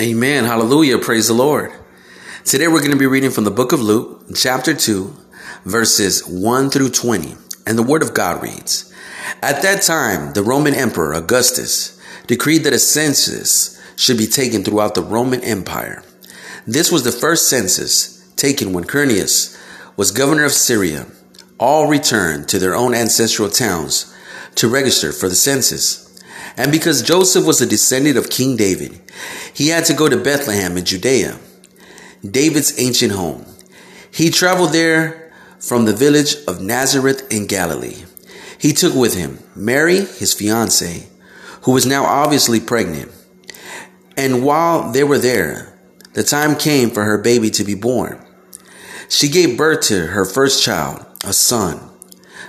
Amen. Hallelujah. Praise the Lord. Today we're going to be reading from the book of Luke, chapter 2, verses 1 through 20. And the word of God reads At that time, the Roman Emperor Augustus decreed that a census should be taken throughout the Roman Empire. This was the first census taken when Quirinius was governor of Syria. All returned to their own ancestral towns to register for the census. And because Joseph was a descendant of King David, he had to go to Bethlehem in Judea, David's ancient home. He traveled there from the village of Nazareth in Galilee. He took with him Mary, his fiancée, who was now obviously pregnant. And while they were there, the time came for her baby to be born. She gave birth to her first child, a son.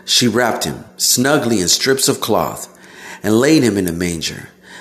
She wrapped him snugly in strips of cloth and laid him in a manger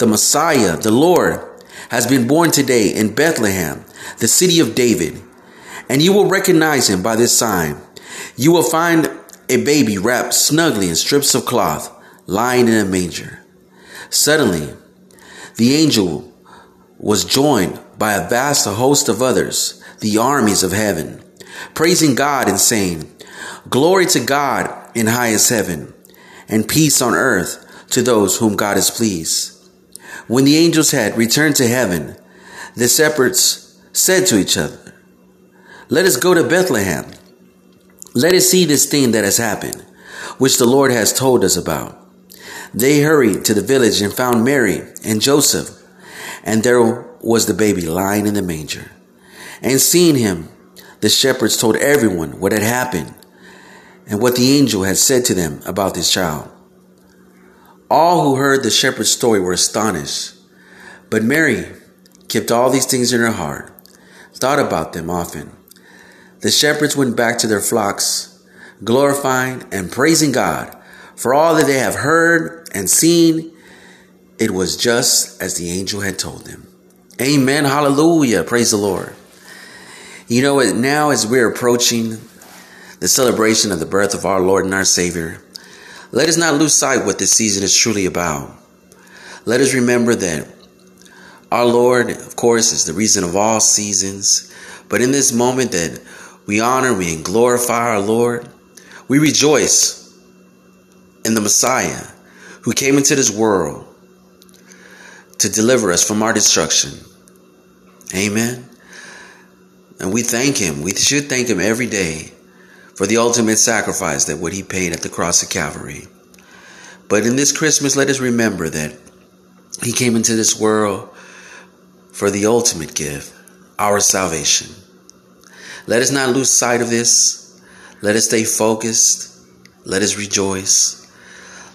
the Messiah, the Lord, has been born today in Bethlehem, the city of David. And you will recognize him by this sign. You will find a baby wrapped snugly in strips of cloth, lying in a manger. Suddenly, the angel was joined by a vast host of others, the armies of heaven, praising God and saying, Glory to God in highest heaven, and peace on earth to those whom God is pleased. When the angels had returned to heaven, the shepherds said to each other, Let us go to Bethlehem. Let us see this thing that has happened, which the Lord has told us about. They hurried to the village and found Mary and Joseph, and there was the baby lying in the manger. And seeing him, the shepherds told everyone what had happened and what the angel had said to them about this child. All who heard the shepherd's story were astonished. But Mary kept all these things in her heart, thought about them often. The shepherds went back to their flocks, glorifying and praising God for all that they have heard and seen. It was just as the angel had told them. Amen. Hallelujah. Praise the Lord. You know, now as we're approaching the celebration of the birth of our Lord and our Savior, let us not lose sight what this season is truly about. Let us remember that our Lord, of course, is the reason of all seasons. But in this moment that we honor, we glorify our Lord, we rejoice in the Messiah who came into this world to deliver us from our destruction. Amen. And we thank him. We should thank him every day for the ultimate sacrifice that what he paid at the cross of Calvary. But in this Christmas, let us remember that he came into this world for the ultimate gift, our salvation. Let us not lose sight of this. Let us stay focused. Let us rejoice.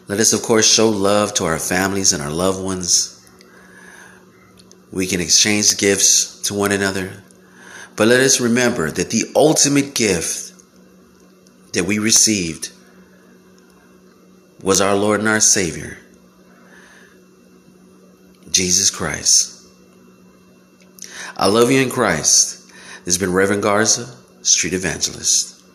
Let us, of course, show love to our families and our loved ones. We can exchange gifts to one another. But let us remember that the ultimate gift that we received was our Lord and our Savior, Jesus Christ. I love you in Christ. This has been Reverend Garza, Street Evangelist.